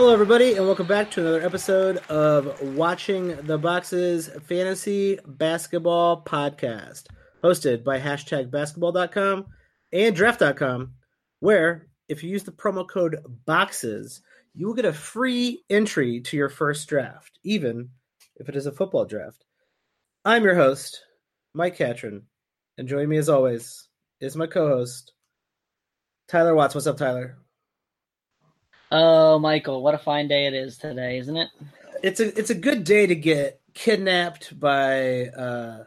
Hello, everybody, and welcome back to another episode of Watching the Boxes Fantasy Basketball Podcast, hosted by hashtag basketball.com and draft.com, where if you use the promo code BOXES, you will get a free entry to your first draft, even if it is a football draft. I'm your host, Mike Catron, and joining me as always is my co host, Tyler Watts. What's up, Tyler? Oh, Michael, what a fine day it is today, isn't it? It's a it's a good day to get kidnapped by uh,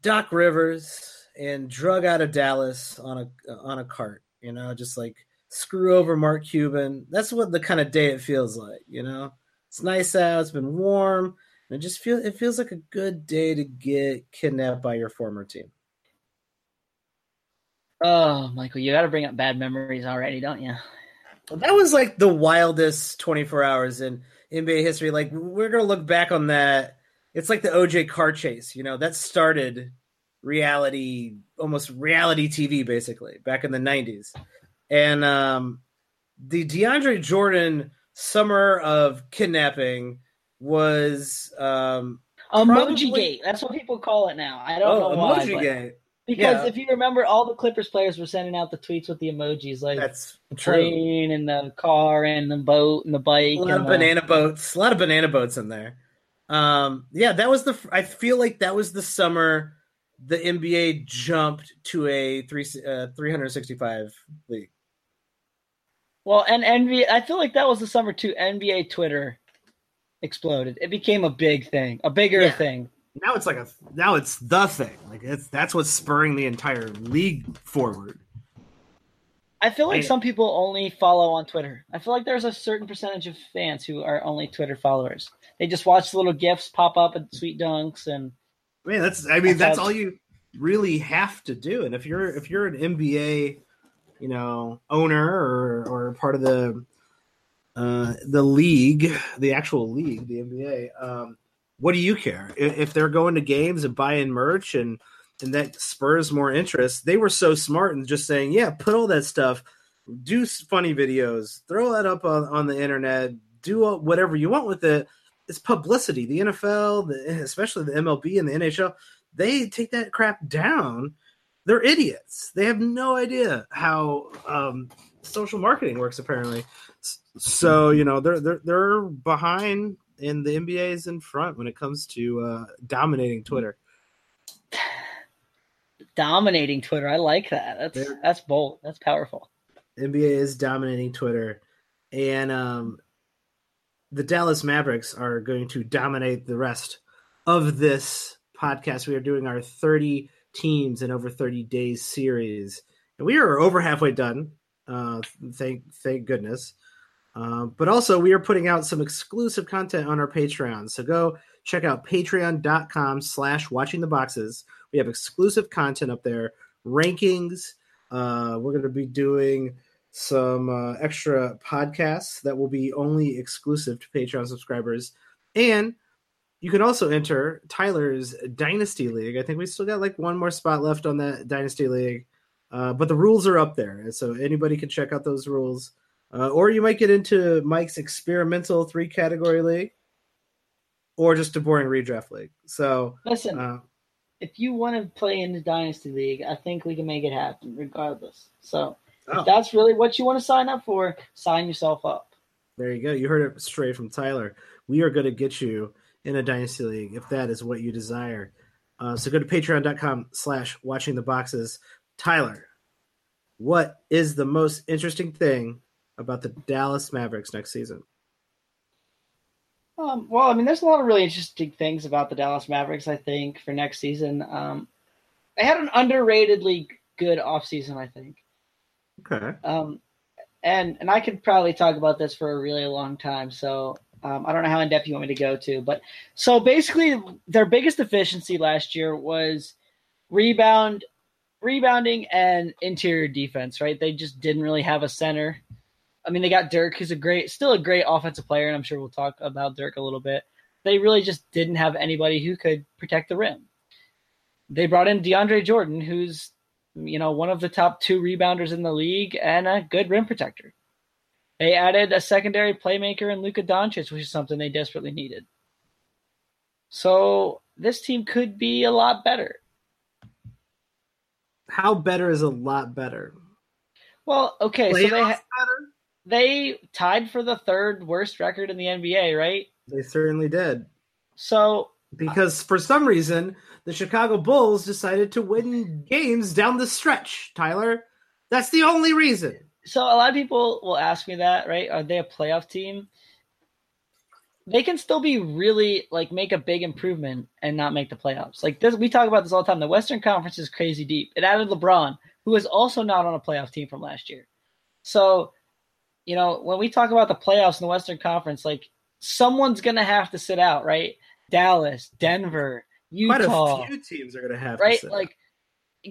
Doc Rivers and drug out of Dallas on a on a cart. You know, just like screw over Mark Cuban. That's what the kind of day it feels like. You know, it's nice out. It's been warm. And it just feels it feels like a good day to get kidnapped by your former team. Oh, Michael, you got to bring up bad memories already, don't you? That was like the wildest 24 hours in NBA history. Like we're gonna look back on that. It's like the OJ car chase. You know that started reality, almost reality TV, basically back in the 90s. And um, the DeAndre Jordan summer of kidnapping was um, emoji probably... gate. That's what people call it now. I don't oh, know why. Emoji gate. Because yeah. if you remember, all the Clippers players were sending out the tweets with the emojis, like that's plane and the car and the boat and the bike. A lot of the... banana boats. A lot of banana boats in there. Um, yeah, that was the. I feel like that was the summer the NBA jumped to a three uh, 365 league. Well, and NBA, I feel like that was the summer too. NBA Twitter exploded. It became a big thing, a bigger yeah. thing now it's like a now it's the thing. Like it's that's what's spurring the entire league forward. I feel like I, some people only follow on Twitter. I feel like there's a certain percentage of fans who are only Twitter followers. They just watch the little gifs pop up and sweet dunks and. I mean that's I mean that's, that's all you really have to do. And if you're if you're an NBA, you know, owner or or part of the uh the league, the actual league, the NBA, um, what do you care if they're going to games and buying merch and and that spurs more interest? They were so smart and just saying, yeah, put all that stuff, do funny videos, throw that up on, on the internet, do whatever you want with it. It's publicity. The NFL, the, especially the MLB and the NHL, they take that crap down. They're idiots. They have no idea how um, social marketing works. Apparently, so you know they're they're they're behind and the NBA is in front when it comes to uh, dominating Twitter. Dominating Twitter, I like that. That's They're, that's bold. That's powerful. NBA is dominating Twitter, and um, the Dallas Mavericks are going to dominate the rest of this podcast. We are doing our 30 teams in over 30 days series, and we are over halfway done. Uh, thank thank goodness. Uh, but also, we are putting out some exclusive content on our Patreon. So go check out patreon.com slash watching the boxes. We have exclusive content up there, rankings. Uh, we're going to be doing some uh, extra podcasts that will be only exclusive to Patreon subscribers. And you can also enter Tyler's Dynasty League. I think we still got like one more spot left on that Dynasty League. Uh, but the rules are up there. So anybody can check out those rules. Uh, or you might get into Mike's experimental three category league, or just a boring redraft league. So listen, uh, if you want to play in the dynasty league, I think we can make it happen regardless. So oh. if that's really what you want to sign up for, sign yourself up. There you go. You heard it straight from Tyler. We are going to get you in a dynasty league if that is what you desire. Uh, so go to patreon.com slash watching the boxes. Tyler, what is the most interesting thing about the Dallas Mavericks next season? Um, well, I mean, there's a lot of really interesting things about the Dallas Mavericks. I think for next season, um, they had an underratedly good offseason, I think. Okay. Um, and and I could probably talk about this for a really long time. So um, I don't know how in depth you want me to go to, but so basically, their biggest deficiency last year was rebound, rebounding, and interior defense. Right? They just didn't really have a center I mean, they got Dirk, who's a great, still a great offensive player, and I'm sure we'll talk about Dirk a little bit. They really just didn't have anybody who could protect the rim. They brought in DeAndre Jordan, who's you know one of the top two rebounders in the league and a good rim protector. They added a secondary playmaker in Luka Doncic, which is something they desperately needed. So this team could be a lot better. How better is a lot better? Well, okay, Playoffs so they ha- better? They tied for the third worst record in the NBA, right? They certainly did. So because for some reason the Chicago Bulls decided to win games down the stretch, Tyler. That's the only reason. So a lot of people will ask me that, right? Are they a playoff team? They can still be really like make a big improvement and not make the playoffs. Like this, we talk about this all the time. The Western Conference is crazy deep. It added LeBron, who was also not on a playoff team from last year. So, you know, when we talk about the playoffs in the Western Conference, like someone's gonna have to sit out, right? Dallas, Denver, Utah. Quite a few teams are going to have right. like,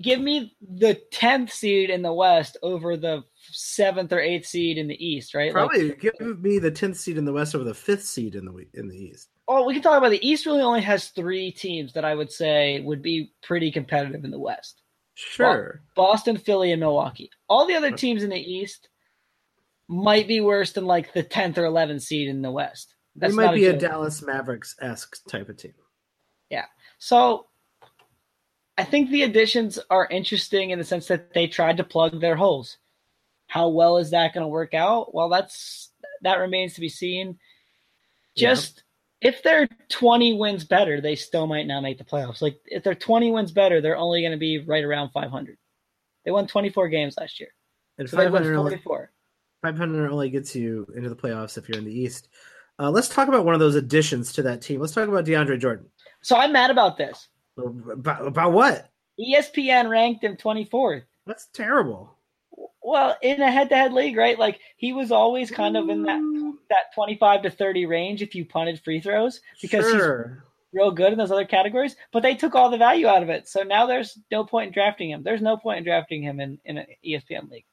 give me the tenth seed in the West over the seventh or eighth seed in the East, right? Probably like, give me the tenth seed in the West over the fifth seed in the in the East. Oh, we can talk about the East. Really, only has three teams that I would say would be pretty competitive in the West. Sure, Boston, Philly, and Milwaukee. All the other teams in the East might be worse than like the tenth or eleventh seed in the West. That's they might be a, a Dallas Mavericks esque type of team. Yeah. So I think the additions are interesting in the sense that they tried to plug their holes. How well is that going to work out? Well, that's that remains to be seen. Just yeah. if they're 20 wins better, they still might not make the playoffs. Like if they're 20 wins better, they're only going to be right around 500. They won 24 games last year. And so 500 only, 500 only gets you into the playoffs if you're in the East. Uh, let's talk about one of those additions to that team. Let's talk about DeAndre Jordan. So I'm mad about this. About, about what? ESPN ranked him 24th. That's terrible. Well, in a head-to-head league, right? Like he was always kind of in that that 25 to 30 range if you punted free throws because sure. he's real good in those other categories. But they took all the value out of it, so now there's no point in drafting him. There's no point in drafting him in in an ESPN league.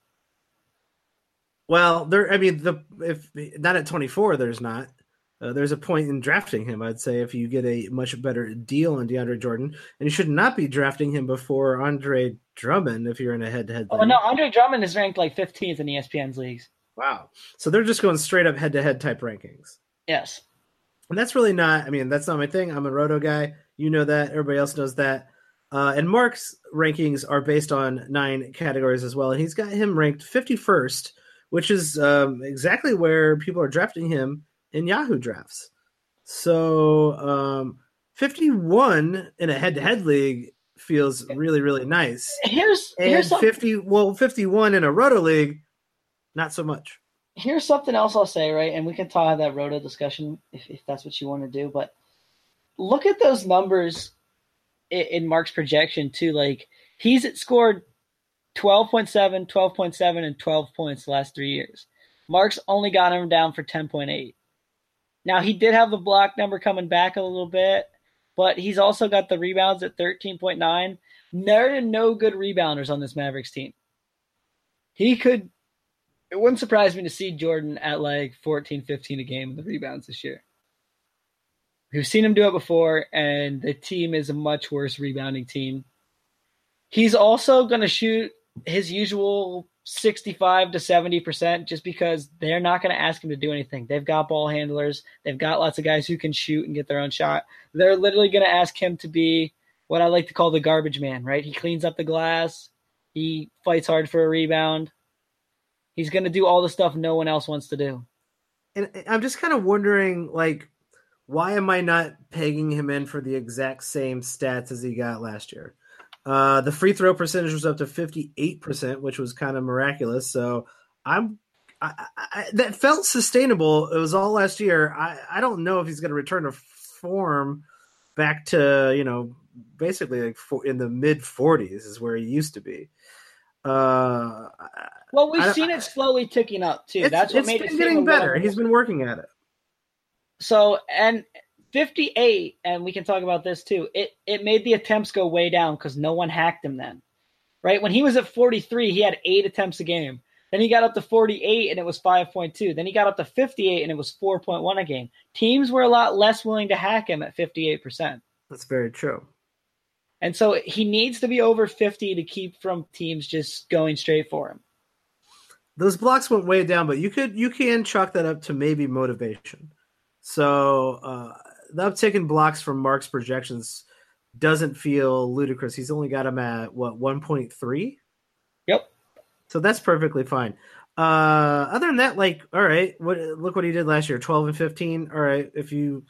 Well, there. I mean, the if not at 24, there's not. Uh, there's a point in drafting him. I'd say if you get a much better deal on DeAndre Jordan, and you should not be drafting him before Andre Drummond if you're in a head-to-head. Oh no, Andre Drummond is ranked like 15th in ESPN's leagues. Wow, so they're just going straight up head-to-head type rankings. Yes, and that's really not. I mean, that's not my thing. I'm a roto guy. You know that. Everybody else knows that. Uh, and Mark's rankings are based on nine categories as well, and he's got him ranked 51st, which is um, exactly where people are drafting him in Yahoo drafts. So um, 51 in a head-to-head league feels really really nice. Here's and here's 50 well 51 in a roto league not so much. Here's something else I'll say, right? And we can talk that roto discussion if, if that's what you want to do, but look at those numbers in, in Mark's projection too. Like he's scored 12.7, 12.7 and 12 points the last 3 years. Mark's only got him down for 10.8. Now he did have the block number coming back a little bit, but he's also got the rebounds at 13.9. There are no good rebounders on this Mavericks team. He could it wouldn't surprise me to see Jordan at like 14, 15 a game in the rebounds this year. We've seen him do it before, and the team is a much worse rebounding team. He's also going to shoot his usual 65 to 70% just because they're not going to ask him to do anything. They've got ball handlers, they've got lots of guys who can shoot and get their own shot. They're literally going to ask him to be what I like to call the garbage man, right? He cleans up the glass, he fights hard for a rebound. He's going to do all the stuff no one else wants to do. And I'm just kind of wondering like why am I not pegging him in for the exact same stats as he got last year? Uh, the free throw percentage was up to 58%, which was kind of miraculous. So I'm I, I, that felt sustainable. It was all last year. I, I don't know if he's going to return to form back to you know basically like for, in the mid 40s is where he used to be. Uh, well, we've seen it slowly ticking up too. That's what made it getting better. He's been working at it. So and 58, and we can talk about this too. It it made the attempts go way down because no one hacked him then. Right? When he was at 43, he had eight attempts a game. Then he got up to 48 and it was 5.2. Then he got up to 58 and it was 4.1 a game. Teams were a lot less willing to hack him at 58%. That's very true. And so he needs to be over 50 to keep from teams just going straight for him. those blocks went way down, but you could you can chalk that up to maybe motivation. So uh, the uptick in blocks from Mark's projections doesn't feel ludicrous. He's only got him at what 1.3. Yep. So that's perfectly fine. Uh, other than that, like, all right, what look what he did last year, 12 and 15. All right, if you,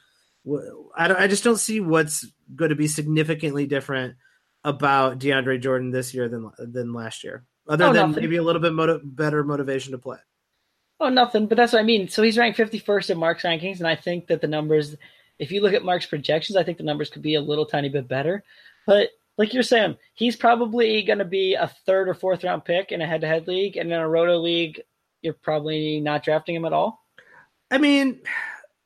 I, don't I just don't see what's going to be significantly different about DeAndre Jordan this year than than last year, other oh, than nothing. maybe a little bit motiv- better motivation to play. Oh, nothing. But that's what I mean. So he's ranked 51st in Mark's rankings, and I think that the numbers, if you look at Mark's projections, I think the numbers could be a little tiny bit better. But like you're saying, he's probably going to be a third or fourth round pick in a head to head league, and in a roto league, you're probably not drafting him at all. I mean,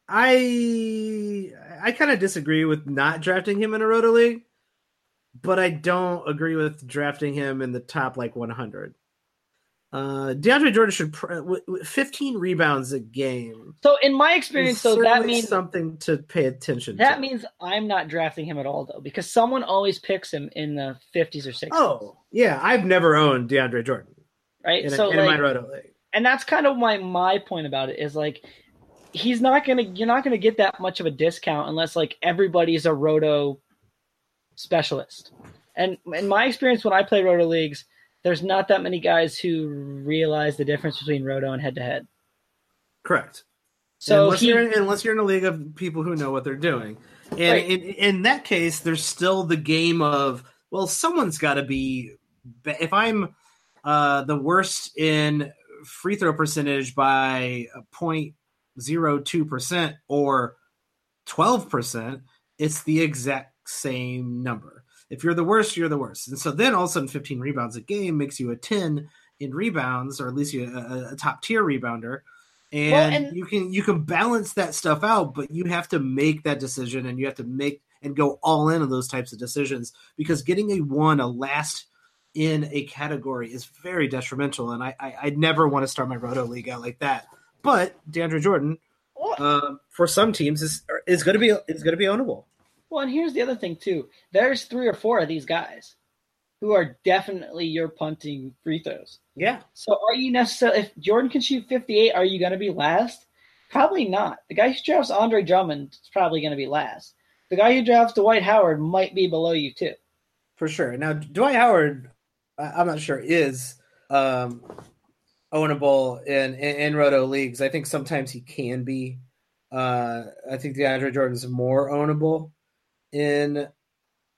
I I kind of disagree with not drafting him in a roto league but I don't agree with drafting him in the top like 100. Uh, DeAndre Jordan should pr- 15 rebounds a game. So in my experience, so that means something to pay attention. To. That to. means I'm not drafting him at all, though, because someone always picks him in the 50s or 60s. Oh, yeah, I've never owned DeAndre Jordan, right? In so in like, my roto league, and that's kind of my my point about it is like he's not gonna you're not gonna get that much of a discount unless like everybody's a roto specialist. And in my experience, when I play roto leagues, there's not that many guys who realize the difference between roto and head to head. Correct. So unless, he, you're in, unless you're in a league of people who know what they're doing, and right. in, in that case, there's still the game of well, someone's got to be. If I'm uh, the worst in free throw percentage by 0.02 percent or 12 percent, it's the exact same number. If you're the worst, you're the worst. And so then all of a sudden, 15 rebounds a game makes you a 10 in rebounds, or at least you a, a top tier rebounder. And, well, and, you can you can balance that stuff out, but you have to make that decision, and you have to make and go all in on those types of decisions because getting a one, a last in a category is very detrimental. And I I, I never want to start my roto league out like that. But DeAndre Jordan, uh, for some teams, is is going to be is going to be ownable. Well, and here's the other thing too. There's three or four of these guys who are definitely your punting free throws. Yeah. So are you necessarily if Jordan can shoot 58, are you going to be last? Probably not. The guy who drafts Andre Drummond is probably going to be last. The guy who drafts Dwight Howard might be below you too. For sure. Now Dwight Howard, I'm not sure is um, ownable in, in, in roto leagues. I think sometimes he can be. Uh, I think DeAndre Jordan's more ownable in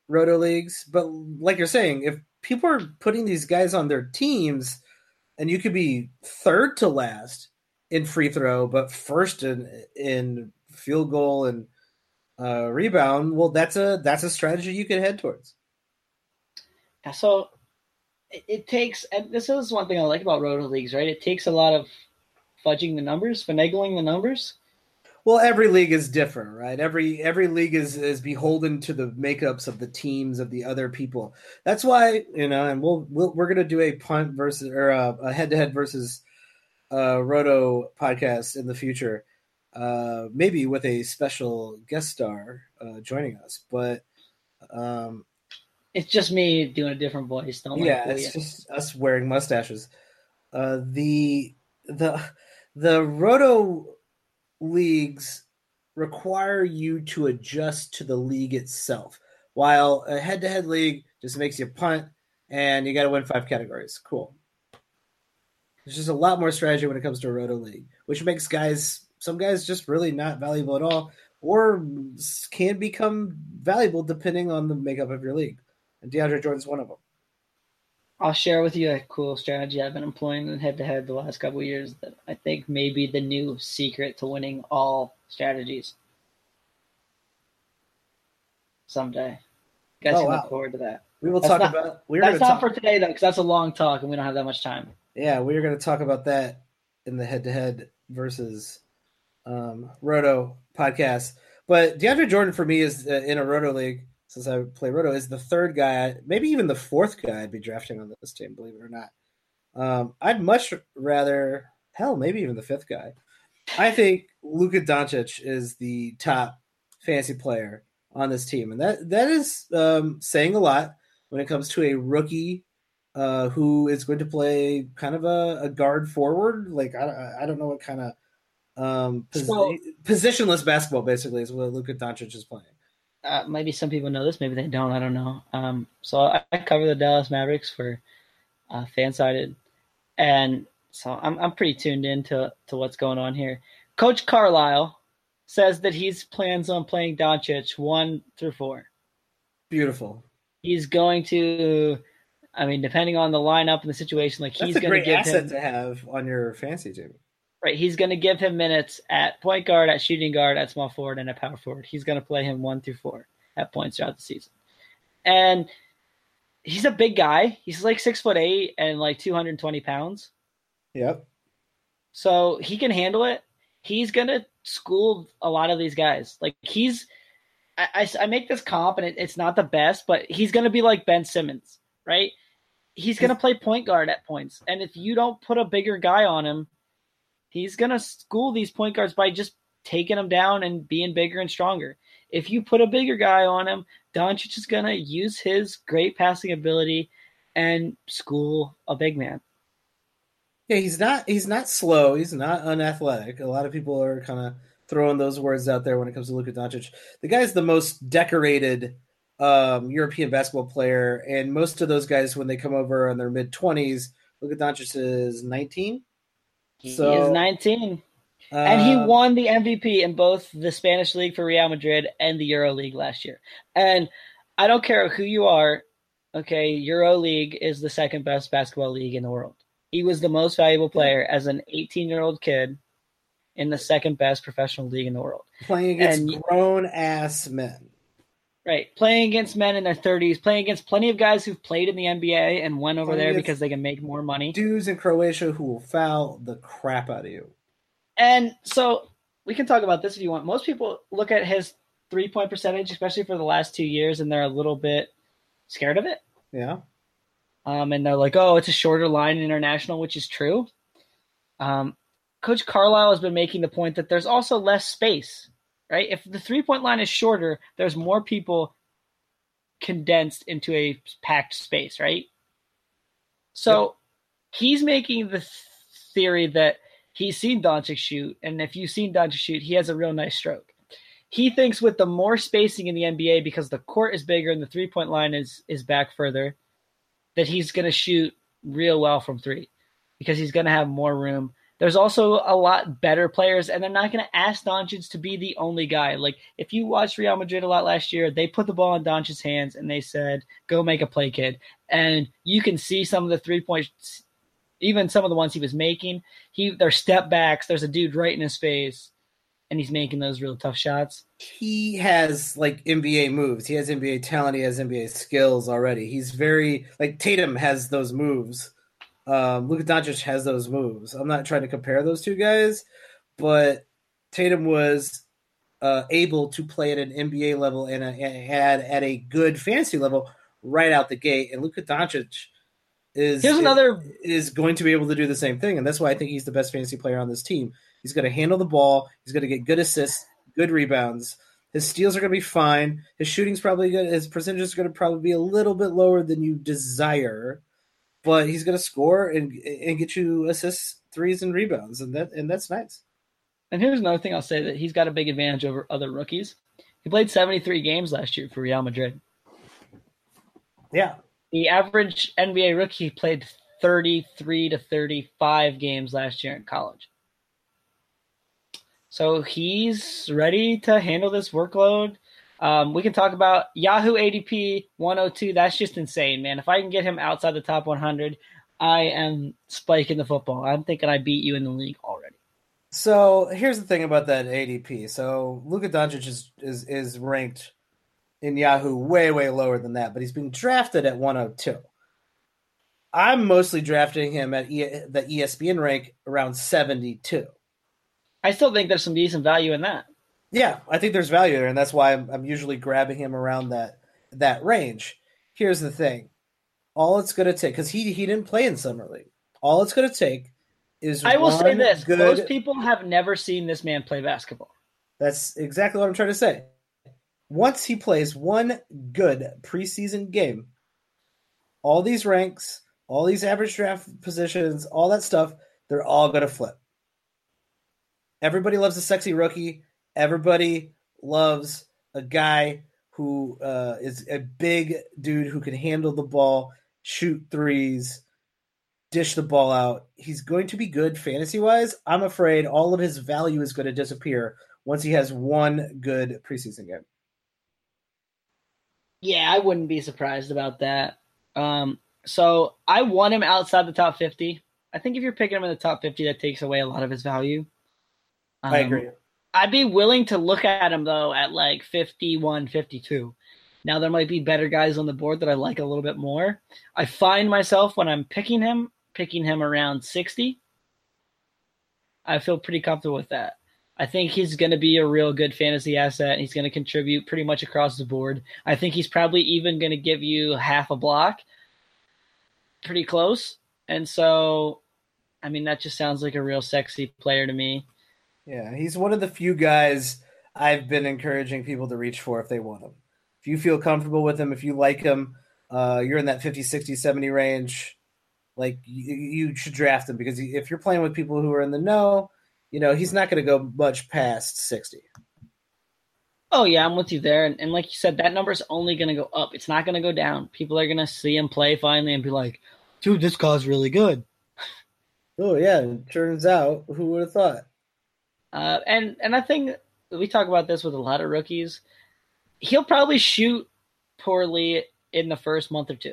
roto leagues. But like you're saying, if people are putting these guys on their teams, and you could be third to last in free throw, but first in in field goal and uh, rebound, well, that's a that's a strategy you can head towards. So it, it takes, and this is one thing I like about roto leagues, right? It takes a lot of fudging the numbers, finagling the numbers well, every league is different, right? Every every league is is beholden to the makeups of the teams of the other people. That's why you know, and we'll, we'll we're gonna do a punt versus or a head to head versus uh, Roto podcast in the future, uh, maybe with a special guest star uh, joining us. But um, it's just me doing a different voice. Don't yeah, it's just us wearing mustaches. Uh, the the the Roto leagues require you to adjust to the league itself, while a head to head league just makes you punt and you got to win five categories. Cool. There's just a lot more strategy when it comes to a roto league, which makes guys, some guys just really not valuable at all, or can become valuable depending on the makeup of your league. And DeAndre Jordan's one of them. I'll share with you a cool strategy I've been employing in head to head the last couple years that I think may be the new secret to winning all strategies. Someday. You guys oh, can wow. look forward to that. We will that's talk not, about. We're that's not talk, for today though, because that's a long talk and we don't have that much time. Yeah, we are going to talk about that in the head to head versus um, Roto podcast. But DeAndre Jordan for me is uh, in a Roto league since I play Roto, is the third guy, maybe even the fourth guy I'd be drafting on this team, believe it or not. Um, I'd much rather, hell, maybe even the fifth guy. I think Luka Doncic is the top fantasy player on this team, and that that is um, saying a lot when it comes to a rookie uh, who is going to play kind of a, a guard forward. Like I, I don't know what kind of um, pos- so, positionless basketball basically is what Luka Doncic is playing. Uh, maybe some people know this, maybe they don't. I don't know. Um, so I, I, cover the Dallas Mavericks for uh, Fansided, and so I'm I'm pretty tuned in to, to what's going on here. Coach Carlisle says that he's plans on playing Doncic one through four. Beautiful. He's going to I mean, depending on the lineup and the situation, like he's going to give asset him to have on your fantasy team. Right, he's going to give him minutes at point guard, at shooting guard, at small forward, and at power forward. He's going to play him one through four at points throughout the season, and he's a big guy. He's like six foot eight and like two hundred twenty pounds. Yep. So he can handle it. He's going to school a lot of these guys. Like he's, I, I, I make this comp and it, it's not the best, but he's going to be like Ben Simmons, right? he's going to play point guard at points. And if you don't put a bigger guy on him, he's going to school these point guards by just taking them down and being bigger and stronger. If you put a bigger guy on him, Doncic is going to use his great passing ability and school a big man. Yeah, he's not he's not slow, he's not unathletic. A lot of people are kind of throwing those words out there when it comes to Luka Doncic. The guy's the most decorated um, European basketball player, and most of those guys, when they come over in their mid twenties, Luka Doncic is nineteen. So, he is nineteen, uh, and he uh, won the MVP in both the Spanish league for Real Madrid and the Euro League last year. And I don't care who you are, okay, Euro League is the second best basketball league in the world. He was the most valuable player as an 18 year old kid in the second best professional league in the world. Playing against and, grown ass men. Right, playing against men in their 30s, playing against plenty of guys who've played in the NBA and went over there because they can make more money. Dudes in Croatia who will foul the crap out of you. And so we can talk about this if you want. Most people look at his three point percentage, especially for the last two years, and they're a little bit scared of it. Yeah. Um, and they're like, oh, it's a shorter line in international, which is true. Um, Coach Carlisle has been making the point that there's also less space right? If the three point line is shorter, there's more people condensed into a packed space, right? So yep. he's making the theory that he's seen Doncic shoot, and if you've seen Doncic shoot, he has a real nice stroke. He thinks with the more spacing in the NBA because the court is bigger and the three point line is is back further, that he's going to shoot real well from three because he's going to have more room there's also a lot better players, and they're not going to ask Doncic to be the only guy. Like if you watched Real Madrid a lot last year, they put the ball in Doncic's hands and they said, "Go make a play, kid." And you can see some of the three points, even some of the ones he was making. He they're step backs. There's a dude right in his face, and he's making those real tough shots. He has like NBA moves. He has NBA talent. He has NBA skills already. He's very like Tatum has those moves um, Luka Doncic has those moves. I'm not trying to compare those two guys, but Tatum was uh, able to play at an NBA level and, a, and had at a good fantasy level right out the gate, and Luka Doncic is here's another is going to be able to do the same thing, and that's why I think he's the best fantasy player on this team. He's going to handle the ball. He's going to get good assists, good rebounds. His steals are going to be fine. His shooting's probably good. His percentage is going to probably be a little bit lower than you desire but he's going to score and and get you assists, threes, and rebounds, and that and that's nice. And here's another thing I'll say that he's got a big advantage over other rookies. He played 73 games last year for Real Madrid. Yeah. The average NBA rookie played 33 to 35 games last year in college. So he's ready to handle this workload. Um, we can talk about Yahoo ADP 102. That's just insane, man. If I can get him outside the top 100, I am spiking the football. I'm thinking I beat you in the league already. So here's the thing about that ADP. So Luka Doncic is is is ranked in Yahoo way way lower than that, but he's being drafted at 102. I'm mostly drafting him at e- the ESPN rank around 72. I still think there's some decent value in that. Yeah, I think there's value there, and that's why I'm, I'm usually grabbing him around that that range. Here's the thing: all it's going to take because he he didn't play in summer league. All it's going to take is I will say this: good, most people have never seen this man play basketball. That's exactly what I'm trying to say. Once he plays one good preseason game, all these ranks, all these average draft positions, all that stuff, they're all going to flip. Everybody loves a sexy rookie. Everybody loves a guy who uh, is a big dude who can handle the ball, shoot threes, dish the ball out. He's going to be good fantasy wise. I'm afraid all of his value is going to disappear once he has one good preseason game. Yeah, I wouldn't be surprised about that. Um, so I want him outside the top 50. I think if you're picking him in the top 50, that takes away a lot of his value. Um, I agree. I'd be willing to look at him though at like 51, 52. Now there might be better guys on the board that I like a little bit more. I find myself when I'm picking him, picking him around 60. I feel pretty comfortable with that. I think he's going to be a real good fantasy asset. He's going to contribute pretty much across the board. I think he's probably even going to give you half a block. Pretty close. And so, I mean, that just sounds like a real sexy player to me. Yeah, he's one of the few guys I've been encouraging people to reach for if they want him. If you feel comfortable with him, if you like him, uh, you're in that 50, 60, 70 range, like you, you should draft him because if you're playing with people who are in the know, you know, he's not going to go much past 60. Oh, yeah, I'm with you there. And, and like you said, that number is only going to go up. It's not going to go down. People are going to see him play finally and be like, dude, this guy's really good. Oh, yeah. It turns out, who would have thought? Uh, and and I think we talk about this with a lot of rookies. He'll probably shoot poorly in the first month or two.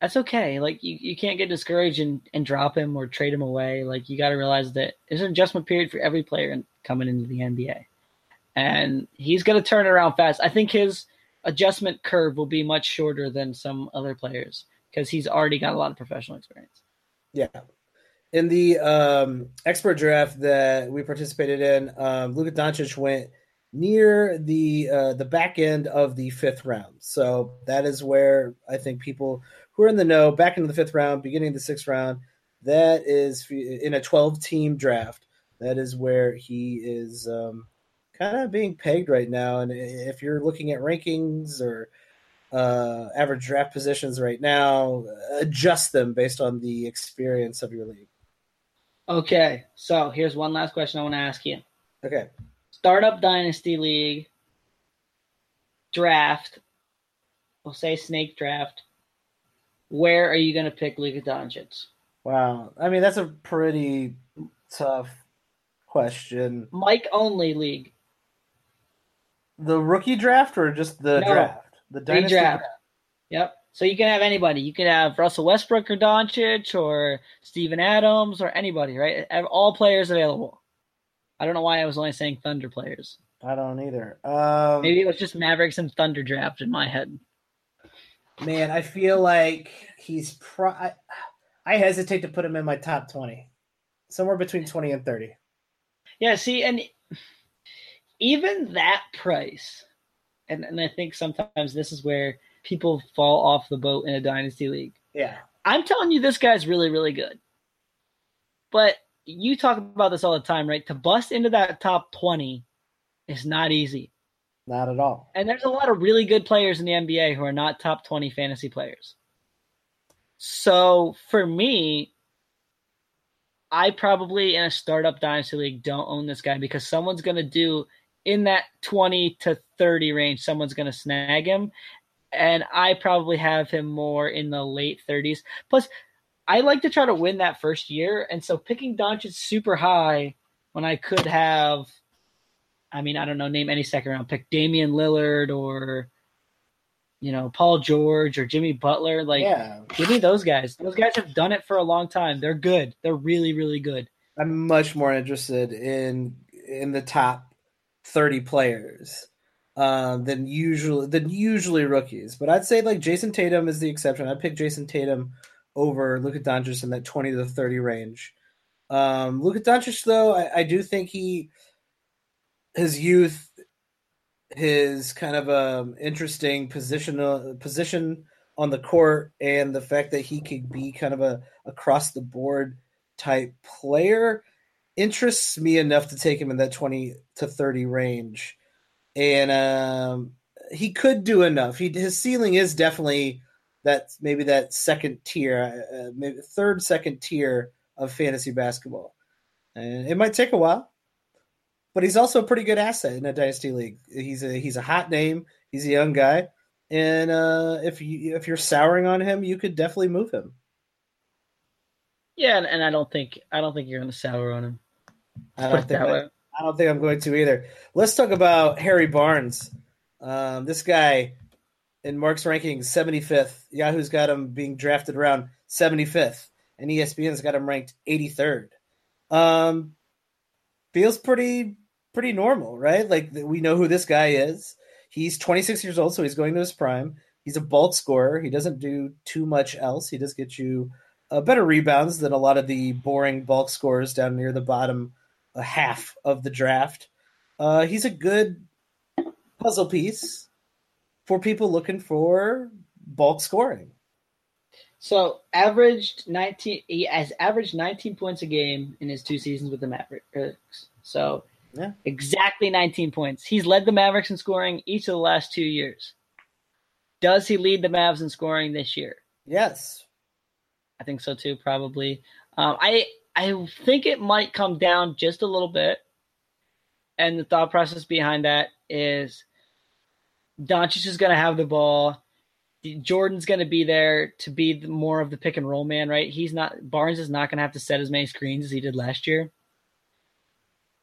That's okay. Like you, you can't get discouraged and, and drop him or trade him away. Like you got to realize that there's an adjustment period for every player coming into the NBA, and he's going to turn around fast. I think his adjustment curve will be much shorter than some other players because he's already got a lot of professional experience. Yeah, in the um, expert draft that we participated in, um, Luka Doncic went near the uh, the back end of the fifth round. So that is where I think people who are in the know, back into the fifth round, beginning of the sixth round, that is in a twelve team draft. That is where he is um, kind of being pegged right now. And if you're looking at rankings or uh, average draft positions right now, adjust them based on the experience of your league. Okay, so here's one last question I want to ask you. Okay. Startup Dynasty League draft. We'll say snake draft. Where are you going to pick Luka Doncic? Wow, I mean that's a pretty tough question. Mike only league. The rookie draft or just the no, draft? The dynasty draft. draft. Yep. So you can have anybody. You can have Russell Westbrook or Doncic or Steven Adams or anybody, right? All players available. I don't know why I was only saying Thunder players. I don't either. Um, Maybe it was just Mavericks and Thunder draft in my head. Man, I feel like he's pro. I, I hesitate to put him in my top twenty, somewhere between twenty and thirty. Yeah, see, and even that price, and and I think sometimes this is where people fall off the boat in a dynasty league. Yeah. I'm telling you, this guy's really, really good. But you talk about this all the time, right? To bust into that top 20 is not easy. Not at all. And there's a lot of really good players in the NBA who are not top 20 fantasy players. So for me, I probably in a startup dynasty league don't own this guy because someone's going to do in that 20 to 30 range, someone's going to snag him and I probably have him more in the late 30s. Plus, I like to try to win that first year, and so picking Doncic super high when I could have, I mean, I don't know, name any second round pick, Damian Lillard or you know Paul George or Jimmy Butler. Like, yeah. give me those guys. Those guys have done it for a long time. They're good. They're really, really good. I'm much more interested in in the top 30 players uh, than usually than usually rookies. But I'd say like Jayson Tatum is the exception. I'd pick Jayson Tatum over Luka Doncic in that twenty to thirty range. Um, Luka Doncic, though, I, I do think he his youth, his kind of um, interesting position position on the court, and the fact that he could be kind of a across the board type player interests me enough to take him in that 20 to 30 range and um, he could do enough. He his ceiling is definitely that maybe that second tier, uh, maybe third, second tier of fantasy basketball. And it might take a while, but he's also a pretty good asset in a dynasty league. He's a he's a hot name. He's a young guy, and uh, if you if you're souring on him, you could definitely move him. Yeah, and, and I don't think I don't think you're going to sour on him. I don't think I, I, don't think I'm going to either. Let's talk about Harry Barnes. Um, this guy in Mark's rankings, 75th. Yahoo's got him being drafted around 75th, and ESPN's got him ranked 83rd. Um, feels pretty pretty normal, right? Like we know who this guy is. He's 26 years old, so he's going to his prime. He's a bulk scorer. He doesn't do too much else. He does get you uh, better rebounds than a lot of the boring bulk scorers down near the bottom half of the draft. Uh, he's a good puzzle piece for people looking for bulk scoring. So averaged nineteen. He has averaged nineteen points a game in his two seasons with the Mavericks. So yeah. exactly nineteen points. He's led the Mavericks in scoring each of the last two years. Does he lead the Mavs in scoring this year? Yes, I think so too. Probably. Um, I I think it might come down just a little bit, and the thought process behind that is Doncic is going to have the ball. Jordan's going to be there to be more of the pick and roll man, right? He's not Barnes is not going to have to set as many screens as he did last year.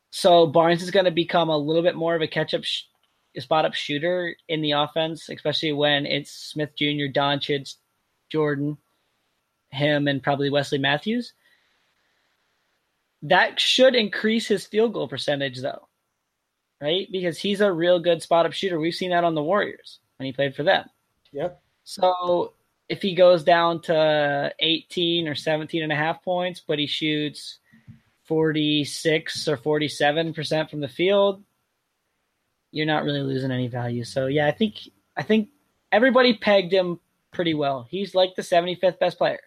So Barnes is going to become a little bit more of a catch up, sh- spot up shooter in the offense, especially when it's Smith Jr., Doncic, Jordan, him, and probably Wesley Matthews. That should increase his field goal percentage, though, right? Because he's a real good spot up shooter. We've seen that on the Warriors when he played for them. Yep. So if he goes down to 18 or 17 and a half points, but he shoots 46 or 47% from the field, you're not really losing any value. So yeah, I think I think everybody pegged him pretty well. He's like the 75th best player.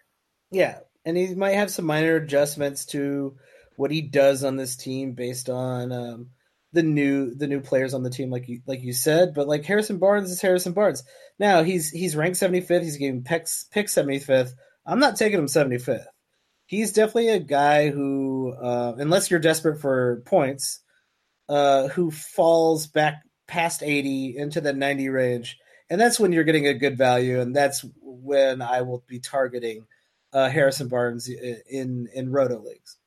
Yeah, and he might have some minor adjustments to what he does on this team based on um, the new the new players on the team, like you like you said. But like Harrison Barnes is Harrison Barnes. Now he's he's ranked 75th. He's getting picks pick 75th. I'm not taking him 75th. He's definitely a guy who, uh, unless you're desperate for points, uh, who falls back past 80 into the 90 range, and that's when you're getting a good value, and that's when I will be targeting uh, Harrison Barnes in in roto leagues.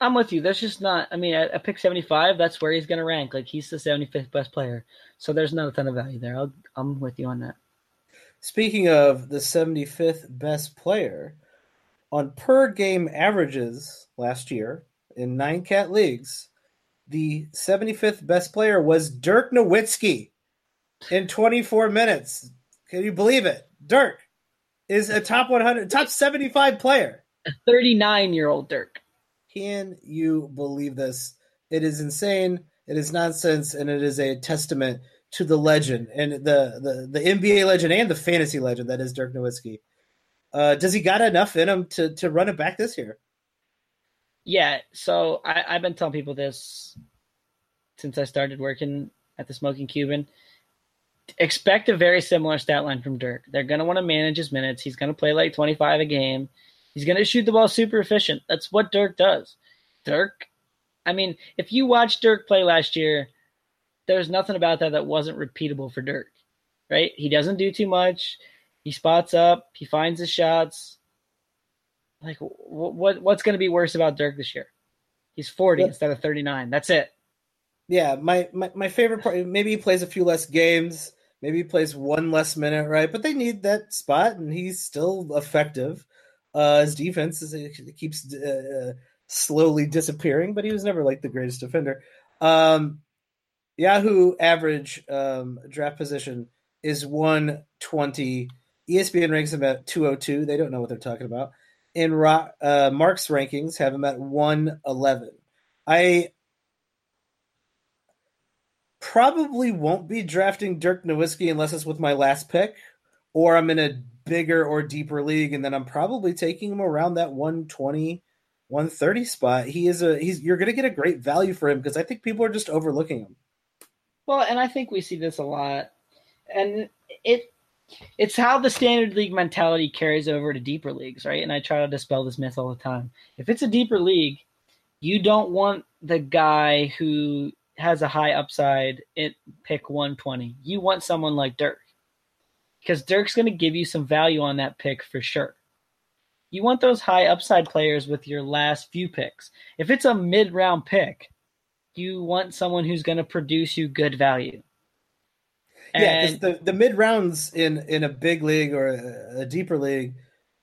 I'm with you. There's just not. I mean, at, at pick 75, that's where he's going to rank. Like he's the 75th best player, so there's not a ton of value there. I'll, I'm with you on that. Speaking of the 75th best player, on per game averages last year in nine cat leagues, the 75th best player was Dirk Nowitzki in 24 minutes. Can you believe it? Dirk is a top 100, top 75 player. A 39 year old Dirk. Can you believe this? It is insane. It is nonsense, and it is a testament to the legend and the the, the NBA legend and the fantasy legend that is Dirk Nowitzki. Uh, does he got enough in him to to run it back this year? Yeah. So I, I've been telling people this since I started working at the Smoking Cuban expect a very similar stat line from Dirk. They're going to want to manage his minutes. He's going to play like 25 a game. He's going to shoot the ball super efficient. That's what Dirk does. Dirk, I mean, if you watch Dirk play last year, there's nothing about that that wasn't repeatable for Dirk, right? He doesn't do too much. He spots up. He finds his shots. Like, what what's going to be worse about Dirk this year? He's 40 instead of 39. That's it. Yeah, my, my, my favorite part. Maybe he plays a few less games. Maybe he plays one less minute, right? But they need that spot, and he's still effective. Uh, his defense is keeps uh, slowly disappearing, but he was never like the greatest defender. Um, Yahoo average um, draft position is 120. ESPN ranks him at 202. They don't know what they're talking about. In uh, Mark's rankings, have him at 111. I probably won't be drafting Dirk Nowitzki unless it's with my last pick, or I'm in a bigger or deeper league, and then I'm probably taking him around that 120, 130 spot. He is a he's you're gonna get a great value for him because I think people are just overlooking him. Well, and I think we see this a lot. And it it's how the standard league mentality carries over to deeper leagues, right? And I try to dispel this myth all the time. If it's a deeper league, you don't want the guy who has a high upside at pick 120. You want someone like Dirk because Dirk's going to give you some value on that pick for sure. You want those high upside players with your last few picks. If it's a mid round pick, you want someone who's going to produce you good value. Yeah, because the, the mid rounds in in a big league or a, a deeper league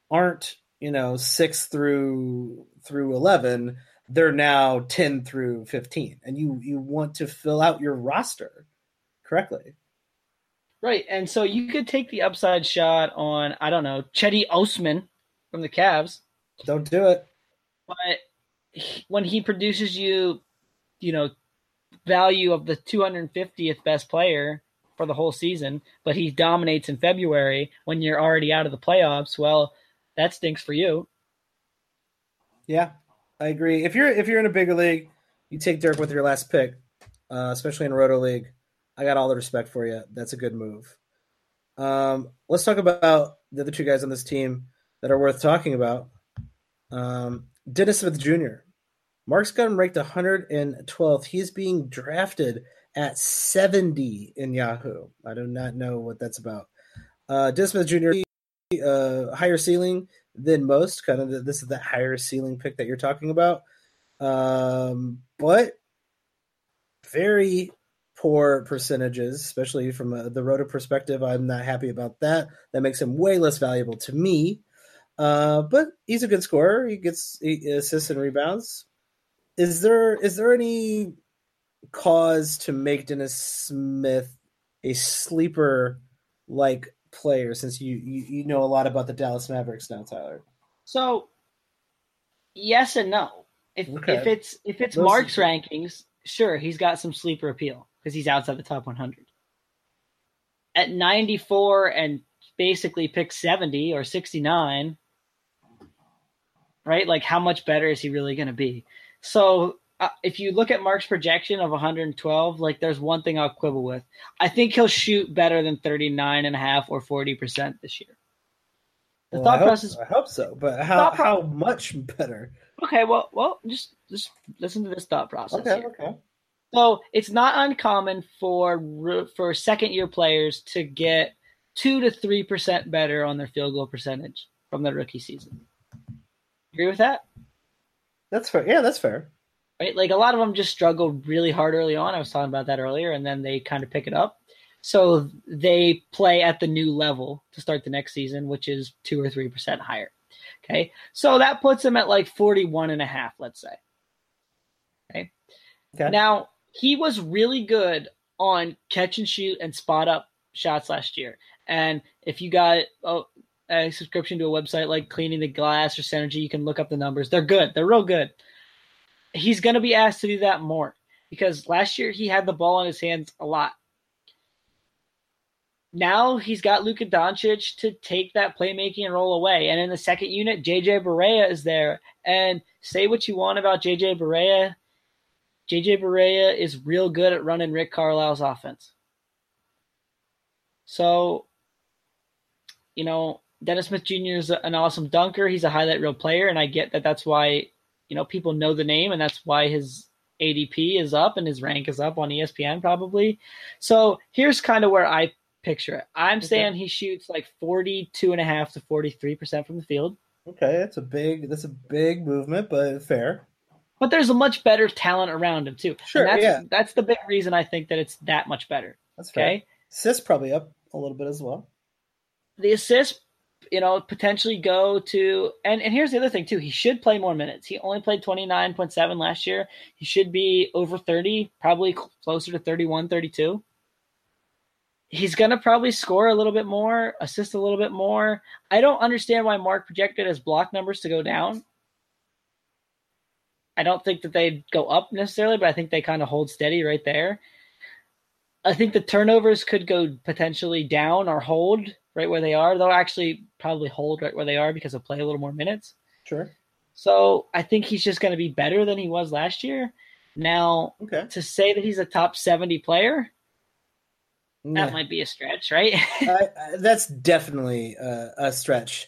aren't you know six through through eleven. They're now ten through fifteen, and you you want to fill out your roster correctly. Right, and so you could take the upside shot on I don't know Cedi Osman from the Cavs. Don't do it. But when he produces you, you know, value of the 250th best player, for the whole season, but he dominates in February when you're already out of the playoffs, well, that stinks for you. Yeah, I agree. If you're if you're in a bigger league, you take Dirk with your last pick, uh, especially in a Roto League. I got all the respect for you. That's a good move. Um, let's talk about the other two guys on this team that are worth talking about. Um, Dennis Smith Jr. Mark's got him ranked 112th. He's being drafted at 70 in Yahoo. I do not know what that's about. Uh, Dismith Jr. Uh, higher ceiling than most. Kind of the, this is the higher ceiling pick that you're talking about. Um, but very poor percentages, especially from a, the roto perspective. I'm not happy about that. That makes him way less valuable to me. Uh, but he's a good scorer. He gets assists and rebounds. Is there is there any cause to make Dennis Smith a sleeper like player since you, you, you know a lot about the Dallas Mavericks now, Tyler? So yes and no. If okay. if it's if it's Those Mark's rankings, sure, he's got some sleeper appeal because he's outside the top 100. At 94 and basically pick 70 or 69, right? Like how much better is he really going to be? So uh, if you look at Mark's projection of 112, like there's one thing I'll quibble with. I think he'll shoot better than 39 and a half or 40% this year. The well, thought I hope, process I hope so, but how pro- how much better? Okay, well, well, just just listen to this thought process. Okay, here. okay. So it's not uncommon for for second year players to get two to three percent better on their field goal percentage from their rookie season. Agree with that? That's fair. Yeah, that's fair right? Like a lot of them just struggle really hard early on. I was talking about that earlier, and then they kind of pick it up. So they play at the new level to start the next season, which is two or three percent higher. Okay. So that puts them at like 41 and a half, let's say. Okay. okay. Now he was really good on catch and shoot and spot up shots last year. And if you got oh, a subscription to a website like Cleaning the Glass or Synergy, you can look up the numbers. They're good. They're real good he's going to be asked to do that more because last year he had the ball in his hands a lot. Now he's got Luka Doncic to take that playmaking and roll away. And in the second unit, JJ Barea is there. And say what you want about JJ Barea. JJ Barea is real good at running Rick Carlisle's offense. So, you know, Dennis Smith Jr. is an awesome dunker. He's a highlight reel player, and I get that that's why you know people know the name, and that's why his ADP is up and his rank is up on ESPN probably. So here's kind of where I picture it. I'm okay. saying he shoots like 42 and a half to 43% from the field. Okay, that's a big that's a big movement, but fair. But there's a much better talent around him too. Sure, and that's, yeah. That's the big reason I think that it's that much better. That's fair. Okay, assist probably up a little bit as well. The assist you know, potentially go to and, and here's the other thing too. He should play more minutes. He only played 29.7 last year. He should be over 30, probably closer to 31, 32. He's going to probably score a little bit more, assist a little bit more. I don't understand why Mark projected his block numbers to go down. I don't think that they'd go up necessarily, but I think they kind of hold steady right there. I think the turnovers could go potentially down or hold right where they are. They'll actually probably hold right where they are because they'll play a little more minutes. Sure. So I think he's just going to be better than he was last year. Now, okay. to say that he's a top 70 player, That might be a stretch, right? uh, that's definitely uh, a stretch.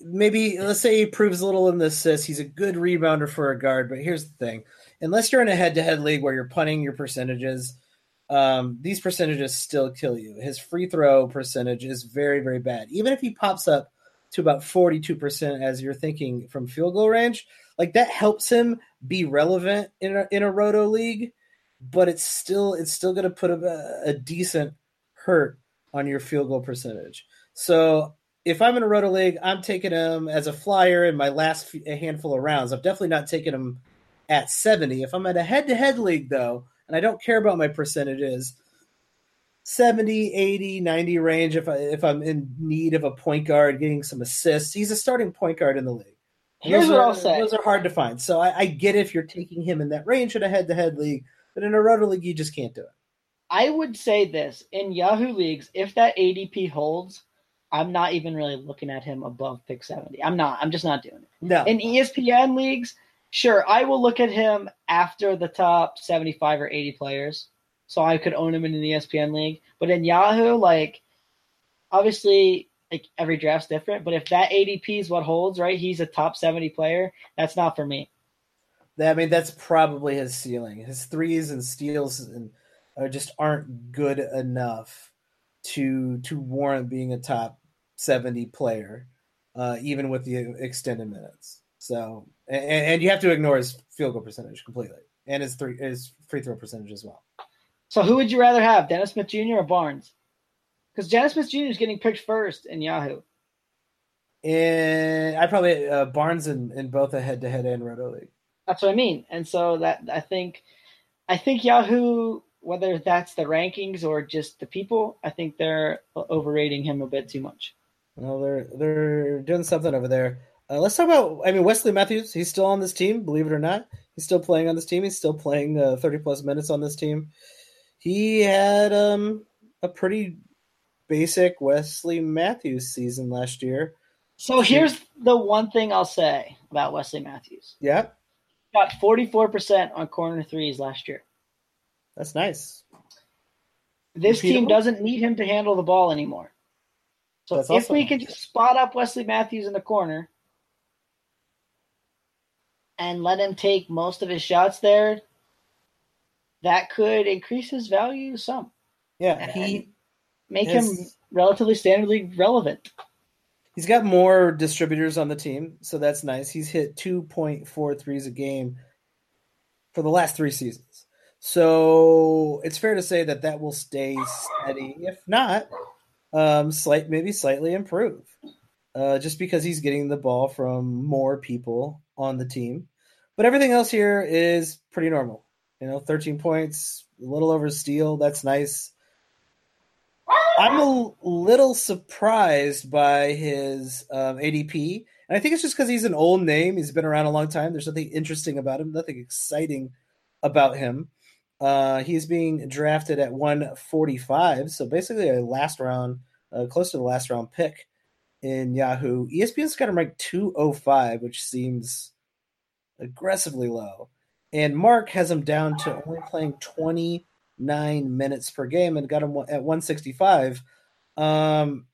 Maybe let's say he proves a little in the assists. He's a good rebounder for a guard, but here's the thing: unless you're in a head-to-head league where you're punting your percentages, um, these percentages still kill you. His free throw percentage is very, very bad. Even if he pops up to about 42% as you're thinking from field goal range, like that helps him be relevant in a, in a roto league, but it's still it's still going to put a, a decent hurt on your field goal percentage. So if I'm in a roto league, I'm taking him as a flyer in my last handful of rounds. I'm definitely not taking him at 70. If I'm at a head to head league, though, and I don't care about my percentages, 70, 80, 90 range if I if I'm in need of a point guard getting some assists. He's a starting point guard in the league. Here's those what are, I'll say. Those are hard to find. So I, I get if you're taking him in that range in a head to head league, but in a roto league you just can't do it. I would say this in Yahoo leagues, if that ADP holds, I'm not even really looking at him above pick 70. I'm not. I'm just not doing it. No. In ESPN leagues, sure, I will look at him after the top 75 or 80 players. So I could own him in an ESPN league. But in Yahoo, like, obviously, like every draft's different. But if that ADP is what holds, right, he's a top 70 player, that's not for me. I mean, that's probably his ceiling. His threes and steals and uh, just aren't good enough to to warrant being a top seventy player, uh, even with the extended minutes. So, and, and, you have to ignore his field goal percentage completely, and his three his free throw percentage as well. So, who would you rather have, Dennis Smith Jr. or Barnes? Because Dennis Smith Jr. is getting picked first in Yahoo. And I probably uh, Barnes in, in both a head to head and roto league. That's what I mean. And so that I think, I think Yahoo, whether that's the rankings or just the people, I think they're overrating him a bit too much. Well, they're they're doing something over there. Uh, let's talk about. I mean, Wesley Matthews. He's still on this team, believe it or not. He's still playing on this team. He's still playing uh, thirty plus minutes on this team. He had um, a pretty basic Wesley Matthews season last year. So here's the one thing I'll say about Wesley Matthews. Yeah. Got 44% on corner threes last year. That's nice. This Repeatable? team doesn't need him to handle the ball anymore. So That's if we nice. can just spot up Wesley Matthews in the corner and let him take most of his shots there, that could increase his value some. Yeah, he make his, him relatively standardly relevant. He's got more distributors on the team, so that's nice. He's hit 2.4 threes a game for the last three seasons. So it's fair to say that that will stay steady. If not, um, slight maybe slightly improve, uh, just because he's getting the ball from more people on the team. But everything else here is pretty normal. You know, 13 points, a little over steal. That's nice. I'm a little surprised by his um, ADP, and I think it's just because he's an old name. He's been around a long time. There's nothing interesting about him, nothing exciting about him. Uh, he's being drafted at 145, so basically a last round, uh, close to the last round pick in Yahoo. ESPN's got him ranked 205, which seems aggressively low. And Mark has him down to only playing 29 minutes per game and got him at 165. Um,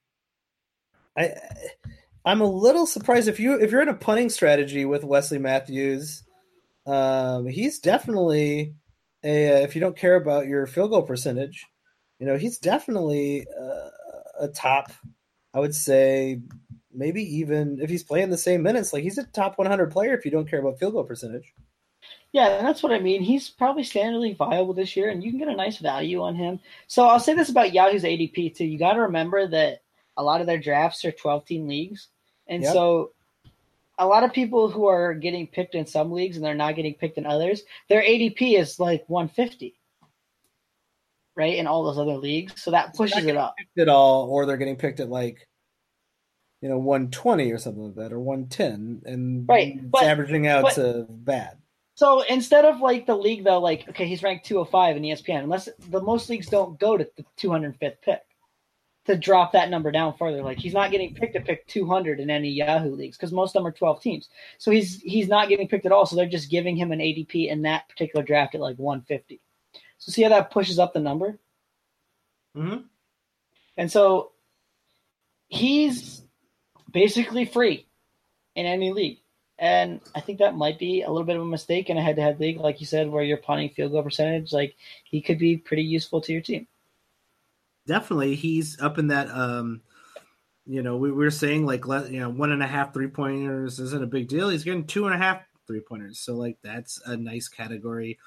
I I'm a little surprised if you if you're in a punting strategy with Wesley Matthews. Um, he's definitely a if you don't care about your field goal percentage, you know he's definitely a, a top. I would say maybe even if he's playing the same minutes, like he's a top 100 player if you don't care about field goal percentage. Yeah, that's what I mean. He's probably standardly viable this year, and you can get a nice value on him. So I'll say this about Yahoo's ADP too. You got to remember that a lot of their drafts are 12 team leagues, and yep. so a lot of people who are getting picked in some leagues and they're not getting picked in others, their ADP is like 150, right? In all those other leagues, so that pushes it up. At all, or they're getting picked at like you know 120 or something like that, or 110, and right, it's but, averaging out but, to bad. So instead of like the league though, like okay, he's ranked 205 in ESPN. Unless the most leagues don't go to the 205th pick to drop that number down further. Like he's not getting picked to pick 200 in any Yahoo leagues because most of them are 12 teams. So he's he's not getting picked at all. So they're just giving him an ADP in that particular draft at like 150. So see how that pushes up the number. Mm-hmm. And so he's basically free in any league. And I think that might be a little bit of a mistake in a head to head league, like you said, where you're punting field goal percentage. Like he could be pretty useful to your team. Definitely. He's up in that um you know, we, we were saying like you know, one and a half three pointers isn't a big deal. He's getting two and a half three pointers. So like that's a nice category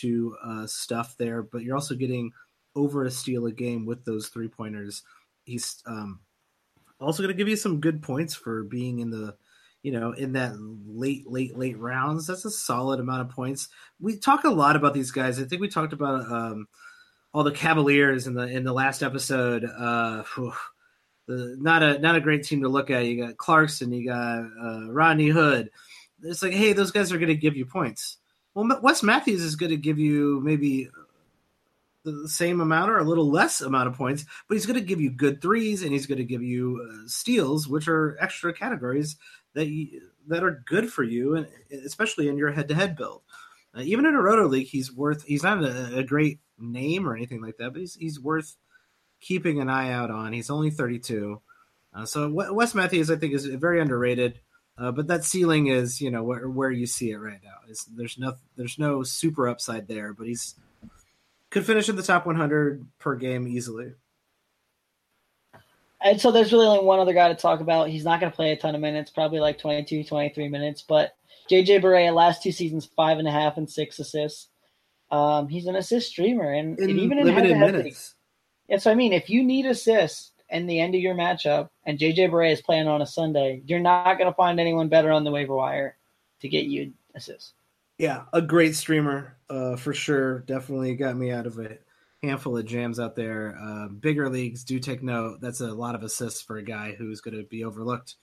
to uh stuff there. But you're also getting over a steal a game with those three pointers. He's um also gonna give you some good points for being in the you know, in that late, late, late rounds. That's a solid amount of points. We talk a lot about these guys. I think we talked about um, all the Cavaliers in the in the last episode. Uh, the, not a not a great team to look at. You got Clarkson, you got uh, Rodney Hood. It's like, hey, those guys are going to give you points. Well, Wes Matthews is going to give you maybe the same amount or a little less amount of points, but he's going to give you good threes and he's going to give you uh, steals, which are extra categories that you, that are good for you, and especially in your head-to-head build. Uh, even in a roto league, he's worth. He's not a, a, great name or anything like that, but he's he's worth keeping an eye out on. He's only 32, uh, so Wes Matthews I think is very underrated. Uh, but that ceiling is you know where where you see it right now. Is there's no there's no super upside there, but he's could finish in the top 100 per game easily. And so there's really only one other guy to talk about. He's not going to play a ton of minutes, probably like 22, 23 minutes. But JJ Barea, last two seasons, five and a half and six assists. Um, he's an assist streamer, and, in and even in limited minutes. Yeah, so I mean, if you need assists in the end of your matchup, and JJ Barea is playing on a Sunday, you're not going to find anyone better on the waiver wire to get you assists. Yeah, a great streamer uh, for sure. Definitely got me out of a handful of jams out there. Uh, bigger leagues do take note. That's a lot of assists for a guy who's going to be overlooked.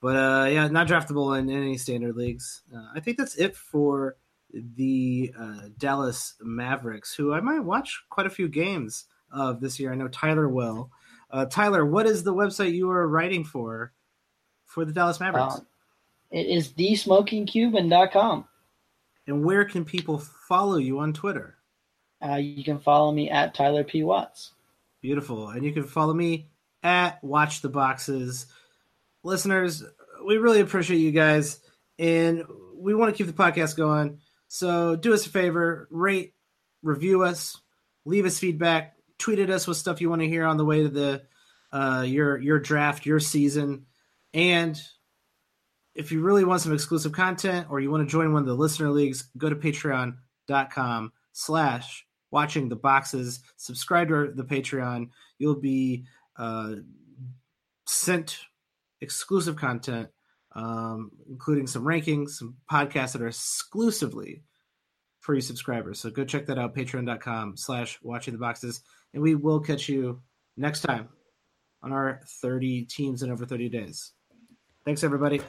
But uh, yeah, not draftable in any standard leagues. Uh, I think that's it for the uh, Dallas Mavericks, who I might watch quite a few games of this year. I know Tyler will. Uh, Tyler, what is the website you are writing for for the Dallas Mavericks? Uh, it is thesmokingcuban.com. And where can people follow you on Twitter? Uh, you can follow me at Tyler P. Watts. Beautiful. And you can follow me at Watch the Boxes. Listeners, we really appreciate you guys. And we want to keep the podcast going. So do us a favor, rate, review us, leave us feedback, tweet at us with stuff you want to hear on the way to the uh, your your draft, your season. And if you really want some exclusive content or you want to join one of the listener leagues, go to patreon.com slash watching the boxes, subscribe to the Patreon. You'll be uh, sent exclusive content, um, including some rankings, some podcasts that are exclusively for you subscribers. So go check that out, patreon.com slash watching the boxes. And we will catch you next time on our 30 teams in over 30 days. Thanks, everybody.